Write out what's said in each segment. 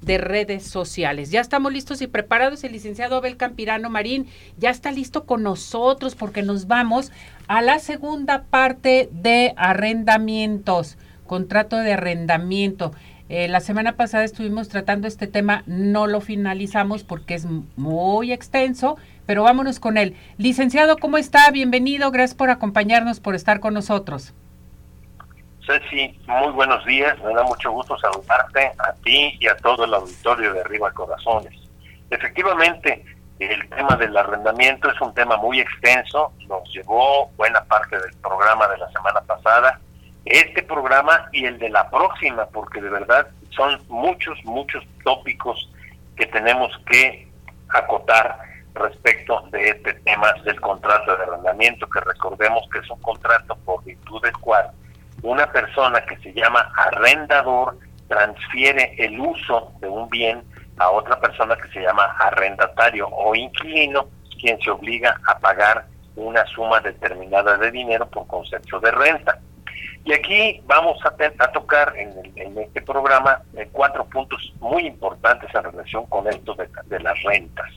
de redes sociales. Ya estamos listos y preparados. El licenciado Abel Campirano Marín ya está listo con nosotros porque nos vamos a la segunda parte de arrendamientos, contrato de arrendamiento. Eh, la semana pasada estuvimos tratando este tema, no lo finalizamos porque es muy extenso, pero vámonos con él. Licenciado, ¿cómo está? Bienvenido, gracias por acompañarnos, por estar con nosotros. Ceci, muy buenos días. Me da mucho gusto saludarte a ti y a todo el auditorio de Arriba Corazones. Efectivamente, el tema del arrendamiento es un tema muy extenso. Nos llevó buena parte del programa de la semana pasada. Este programa y el de la próxima, porque de verdad son muchos, muchos tópicos que tenemos que acotar respecto de este tema del contrato de arrendamiento, que recordemos que es un contrato por virtud del cual una persona que se llama arrendador transfiere el uso de un bien a otra persona que se llama arrendatario o inquilino, quien se obliga a pagar una suma determinada de dinero por concepto de renta. Y aquí vamos a, tocar en, este programa eh, cuatro puntos muy importantes en relación con esto de las rentas.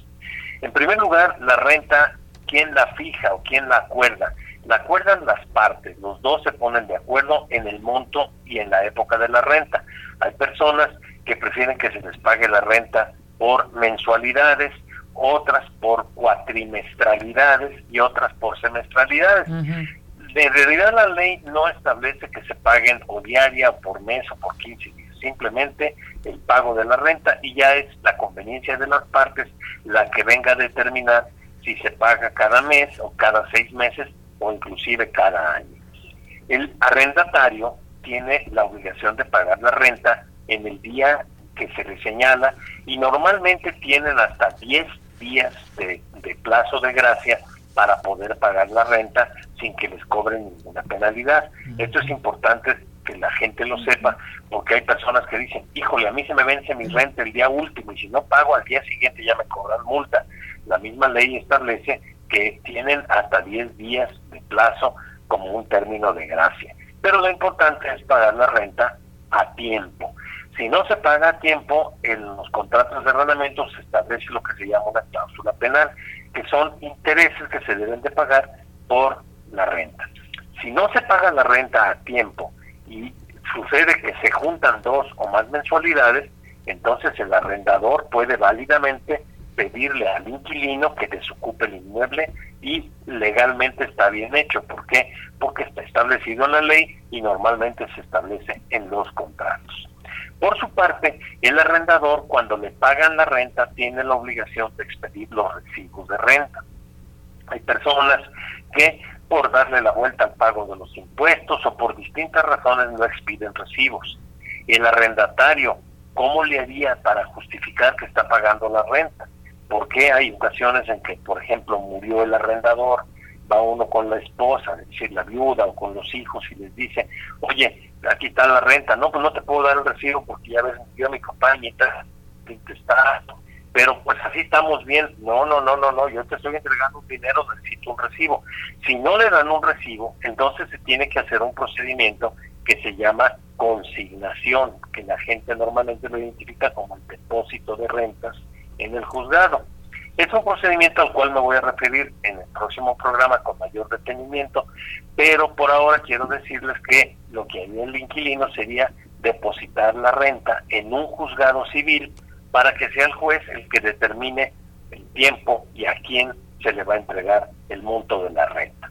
En primer lugar, la renta, ¿quién la fija o quién la acuerda? La acuerdan las partes, los dos se ponen de acuerdo en el monto y en la época de la renta. Hay personas que prefieren que se les pague la renta por mensualidades, otras por cuatrimestralidades y otras por semestralidades. En realidad la ley no establece que se paguen o diaria o por mes o por 15 días, simplemente el pago de la renta y ya es la conveniencia de las partes la que venga a determinar si se paga cada mes o cada seis meses o inclusive cada año. El arrendatario tiene la obligación de pagar la renta en el día que se le señala y normalmente tienen hasta 10 días de, plazo de gracia para poder pagar la renta sin que les cobren ninguna penalidad. Esto es importante que la gente lo sepa, porque hay personas que dicen, híjole, a mí se me vence mi renta el día último y si no pago al día siguiente ya me cobran multa. La misma ley establece que tienen hasta 10 días de plazo como un término de gracia. Pero lo importante es pagar la renta a tiempo. Si no se paga a tiempo, en los contratos de arrendamiento se establece lo que se llama una cláusula penal, que son intereses que se deben de pagar por la renta. Si no se paga la renta a tiempo y sucede que se juntan dos o más mensualidades, entonces el arrendador puede válidamente pedirle al inquilino que desocupe el inmueble y legalmente está bien hecho. ¿Por qué? Porque está establecido en la ley y normalmente se establece en los contratos. Por su parte, el arrendador cuando le pagan la renta tiene la obligación de expedir los recibos de renta. Hay personas que por darle la vuelta al pago de los impuestos o por distintas razones no expiden recibos. El arrendatario, ¿cómo le haría para justificar que está pagando la renta? Porque hay ocasiones en que, por ejemplo, murió el arrendador, va uno con la esposa, es decir, la viuda o con los hijos y les dice, oye, aquí está la renta, no, pues no te puedo dar el recibo porque ya ves, murió mi compañía y está, pero pues así estamos bien, no, no, no, no, no, yo te estoy entregando un dinero, necesito un recibo. Si no le dan un recibo, entonces se tiene que hacer un procedimiento que se llama consignación, que la gente normalmente lo identifica como el depósito de rentas en el juzgado. Es un procedimiento al cual me voy a referir en el próximo programa con mayor detenimiento, pero por ahora quiero decirles que lo que haría el inquilino sería depositar la renta en un juzgado civil para que sea el juez el que determine el tiempo y a quién se le va a entregar el monto de la renta.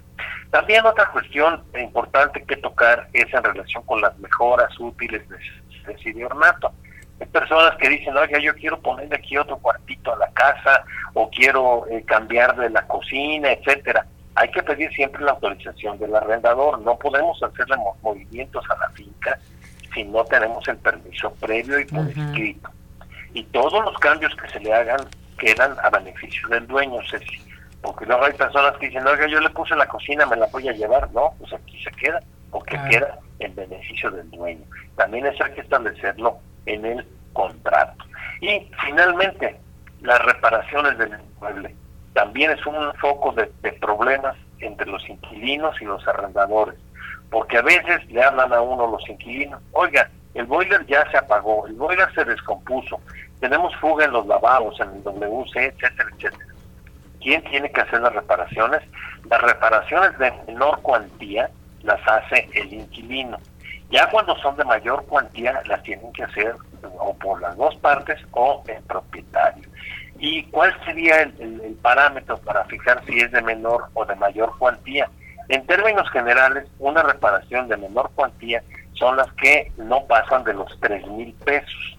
También otra cuestión importante que tocar es en relación con las mejoras útiles de, de ornato. Hay personas que dicen, oiga, yo quiero ponerle aquí otro cuartito a la casa o quiero eh, cambiar de la cocina, etcétera. Hay que pedir siempre la autorización del arrendador. No podemos hacerle movimientos a la finca si no tenemos el permiso previo y por escrito. Y todos los cambios que se le hagan quedan a beneficio del dueño, Ceci. Porque luego hay personas que dicen, oiga, yo le puse la cocina, me la voy a llevar. No, pues aquí se queda, porque queda en beneficio del dueño. También eso hay que establecerlo en el contrato. Y finalmente, las reparaciones del inmueble. También es un foco de, problemas entre los inquilinos y los arrendadores, porque a veces le hablan a uno los inquilinos, oiga, el boiler ya se apagó, el boiler se descompuso, tenemos fuga en los lavados, en el WC, etcétera, etcétera. ¿Quién tiene que hacer las reparaciones? Las reparaciones de menor cuantía las hace el inquilino. Ya cuando son de mayor cuantía las tienen que hacer o por las dos partes o el propietario. ¿Y cuál sería el, parámetro para fijar si es de menor o de mayor cuantía? En términos generales, una reparación de menor cuantía son las que no pasan de los tres mil pesos.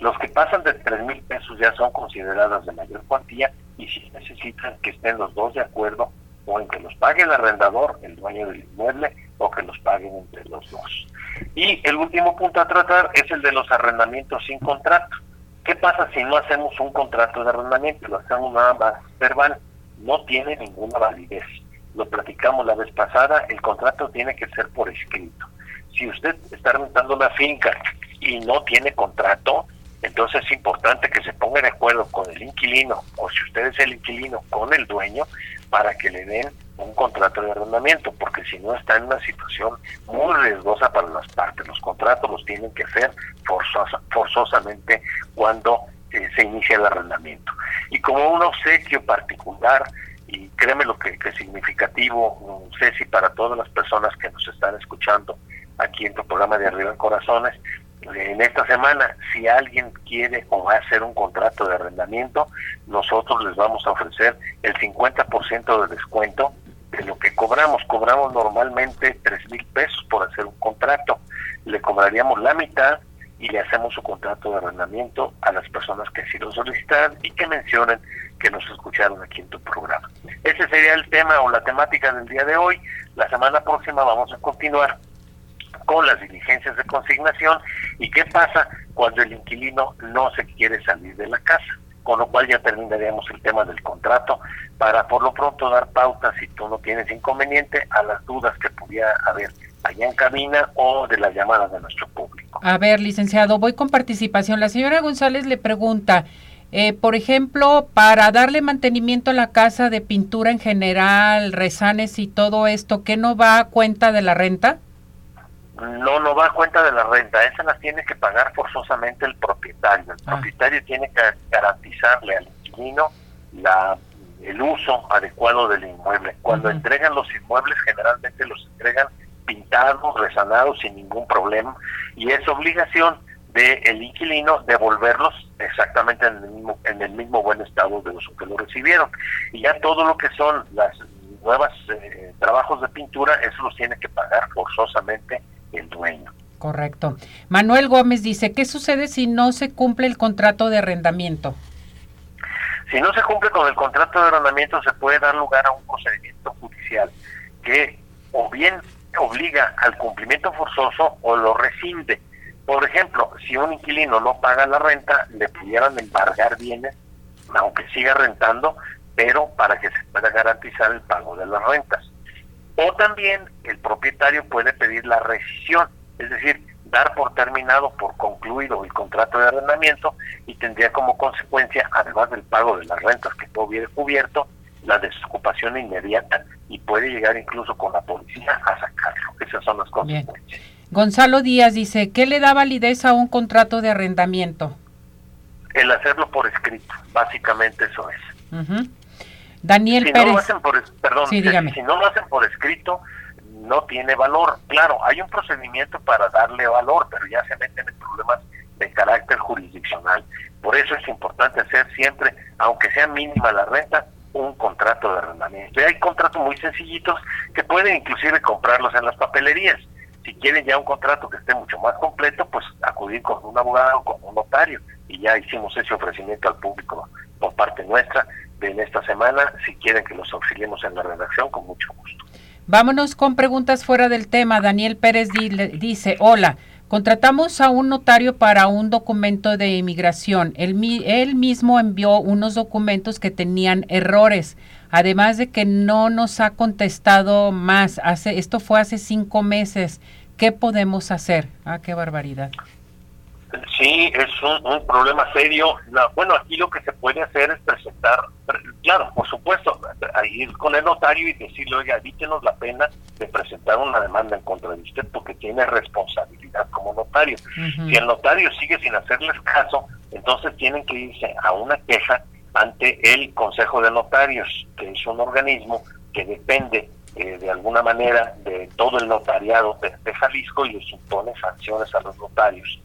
Los que pasan de tres mil pesos ya son consideradas de mayor cuantía y si necesitan que estén los dos de acuerdo o en que los pague el arrendador, el dueño del inmueble, o que los paguen entre los dos. Y el último punto a tratar es el de los arrendamientos sin contrato. ¿Qué pasa si no hacemos un contrato de arrendamiento? Lo hacemos nada más verbal. No tiene ninguna validez. Lo platicamos la vez pasada, el contrato tiene que ser por escrito. Si usted está rentando una finca y no tiene contrato, entonces es importante que se ponga de acuerdo con el inquilino o si usted es el inquilino con el dueño para que le den un contrato de arrendamiento, porque si no está en una situación muy riesgosa para las partes. Los contratos los tienen que hacer forzosa, forzosamente cuando eh, se inicia el arrendamiento. Y como un obsequio particular, y créeme lo que, es significativo, Ceci, para todas las personas que nos están escuchando aquí en tu programa de Arriba en Corazones, en esta semana, si alguien quiere o va a hacer un contrato de arrendamiento, nosotros les vamos a ofrecer el 50% de descuento de lo que cobramos. Cobramos normalmente 3 mil pesos por hacer un contrato. Le cobraríamos la mitad y le hacemos su contrato de arrendamiento a las personas que sí lo solicitan y que mencionen que nos escucharon aquí en tu programa. Ese sería el tema o la temática del día de hoy. La semana próxima vamos a continuar con las diligencias de consignación y qué pasa cuando el inquilino no se quiere salir de la casa, con lo cual ya terminaríamos el tema del contrato para por lo pronto dar pautas si tú no tienes inconveniente a las dudas que pudiera haber allá en cabina o de las llamadas de nuestro público. A ver, licenciado, voy con participación. La señora González le pregunta, eh, por ejemplo, para darle mantenimiento a la casa de pintura en general, rezanes y todo esto, ¿qué no va a cuenta de la renta? No no va a cuenta de la renta, esa las tiene que pagar forzosamente el propietario. El ah. propietario tiene que garantizarle al inquilino la, el uso adecuado del inmueble. Cuando entregan los inmuebles, generalmente los entregan pintados, resanados sin ningún problema, y es obligación del inquilino devolverlos exactamente en el mismo en el mismo buen estado de uso que lo recibieron. Y ya todo lo que son las nuevas eh, trabajos de pintura, eso los tiene que pagar forzosamente el dueño. Correcto. Manuel Gómez dice, ¿qué sucede si no se cumple el contrato de arrendamiento? Si no se cumple con el contrato de arrendamiento, se puede dar lugar a un procedimiento judicial que o bien obliga al cumplimiento forzoso o lo rescinde. Por ejemplo, si un inquilino no paga la renta, le pudieran embargar bienes, aunque siga rentando, pero para que se pueda garantizar el pago de las rentas. O también el propietario puede pedir la rescisión, es decir, dar por terminado, por concluido el contrato de arrendamiento y tendría como consecuencia, además del pago de las rentas que no hubiera cubierto, la desocupación inmediata y puede llegar incluso con la policía a sacarlo. Esas son las consecuencias. Gonzalo Díaz dice, ¿qué le da validez a un contrato de arrendamiento? El hacerlo por escrito, básicamente eso es. Daniel si Pérez. No lo hacen por, perdón, si no lo hacen por escrito, no tiene valor. Claro, hay un procedimiento para darle valor, pero ya se meten en problemas de carácter jurisdiccional. Por eso es importante hacer siempre, aunque sea mínima la renta, un contrato de arrendamiento. Y hay contratos muy sencillitos que pueden inclusive comprarlos en las papelerías. Si quieren ya un contrato que esté mucho más completo, pues acudir con un abogado o con un notario. Y ya hicimos ese ofrecimiento al público por parte nuestra en esta semana. Si quieren que los auxiliemos en la redacción, con mucho gusto. Vámonos con preguntas fuera del tema. Daniel Pérez dice, hola, contratamos a un notario para un documento de inmigración. Él, él mismo envió unos documentos que tenían errores, además de que no nos ha contestado más. Hace, esto fue hace cinco meses. ¿Qué podemos hacer? Ah, qué barbaridad. Sí, es un, problema serio. bueno, aquí lo que se puede hacer es presentar, Claro, por supuesto, a ir con el notario y decirle, oiga, evítenos la pena de presentar una demanda en contra de usted porque tiene responsabilidad como notario. Si el notario sigue sin hacerles caso, entonces tienen que irse a una queja ante el Consejo de Notarios, que es un organismo que depende eh, de alguna manera de todo el notariado de, de Jalisco y les impone sanciones a los notarios.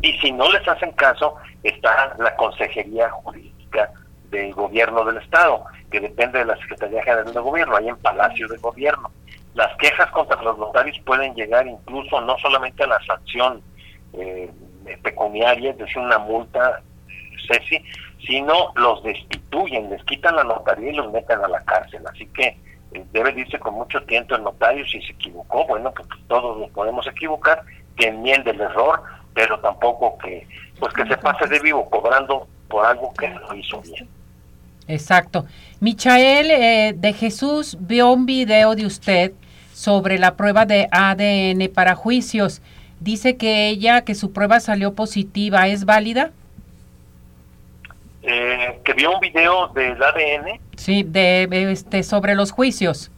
Y si no les hacen caso, está la Consejería Jurídica del Gobierno del Estado, que depende de la Secretaría General de Gobierno, ahí en Palacio de Gobierno. Las quejas contra los notarios pueden llegar incluso no solamente a la sanción eh, pecuniaria, es decir, una multa, Ceci, sino los destituyen, les quitan la notaría y los meten a la cárcel. Así que eh, debe irse con mucho tiempo el notario si se equivocó, bueno, pues todos nos podemos equivocar, que enmiende el error, pero tampoco que pues que se pase de vivo cobrando por algo que no hizo bien. Exacto. Michael eh, de Jesús vio un video de usted sobre la prueba de ADN para juicios. Dice que ella, que su prueba salió positiva, ¿es válida? Eh, que vio un video del ADN. Sí, de este sobre los juicios.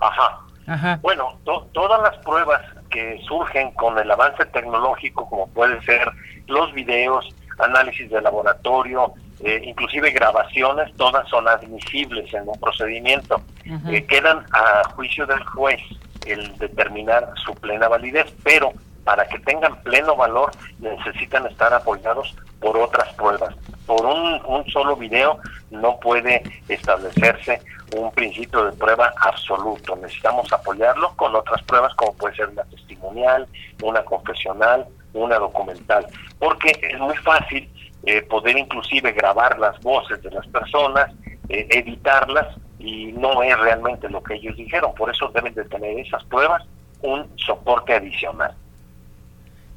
Ajá. Ajá. Bueno, todas las pruebas que surgen con el avance tecnológico, como pueden ser los videos, análisis de laboratorio, eh, inclusive grabaciones, todas son admisibles en un procedimiento. Eh, quedan a juicio del juez el determinar su plena validez, pero para que tengan pleno valor necesitan estar apoyados por otras pruebas. Por un, un solo video no puede establecerse un principio de prueba absoluto. Necesitamos apoyarlo con otras pruebas como puede ser una testimonial, una confesional, una documental, porque es muy fácil eh, poder inclusive grabar las voces de las personas, eh, editarlas y no es realmente lo que ellos dijeron. Por eso deben de tener esas pruebas un soporte adicional.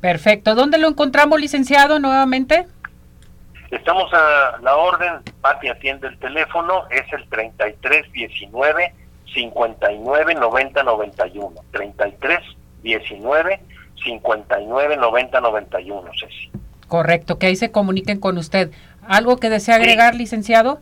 Perfecto. ¿Dónde lo encontramos, licenciado, nuevamente? Estamos a la orden, Pati atiende el teléfono, es el 3319 59 90 91. 3319 59 90 91, Ceci. Correcto, que ahí se comuniquen con usted. ¿Algo que desea agregar, licenciado?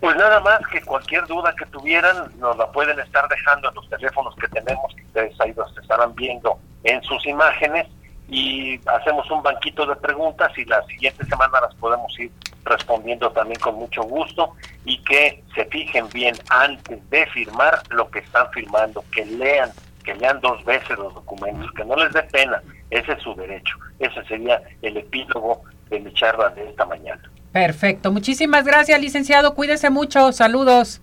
Pues nada más que cualquier duda que tuvieran nos la pueden estar dejando en los teléfonos que tenemos, que ustedes ahí los estarán viendo en sus imágenes y hacemos un banquito de preguntas y la siguiente semana las podemos ir respondiendo también con mucho gusto y que se fijen bien antes de firmar lo que están firmando, que lean, que lean dos veces los documentos, que no les dé pena, ese es su derecho. Ese sería el epílogo de mi charla de esta mañana. Perfecto. Muchísimas gracias, licenciado. Cuídese mucho. Saludos.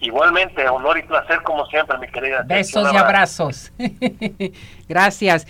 Igualmente, honor y placer como siempre, mi querida. Besos y abrazos. gracias.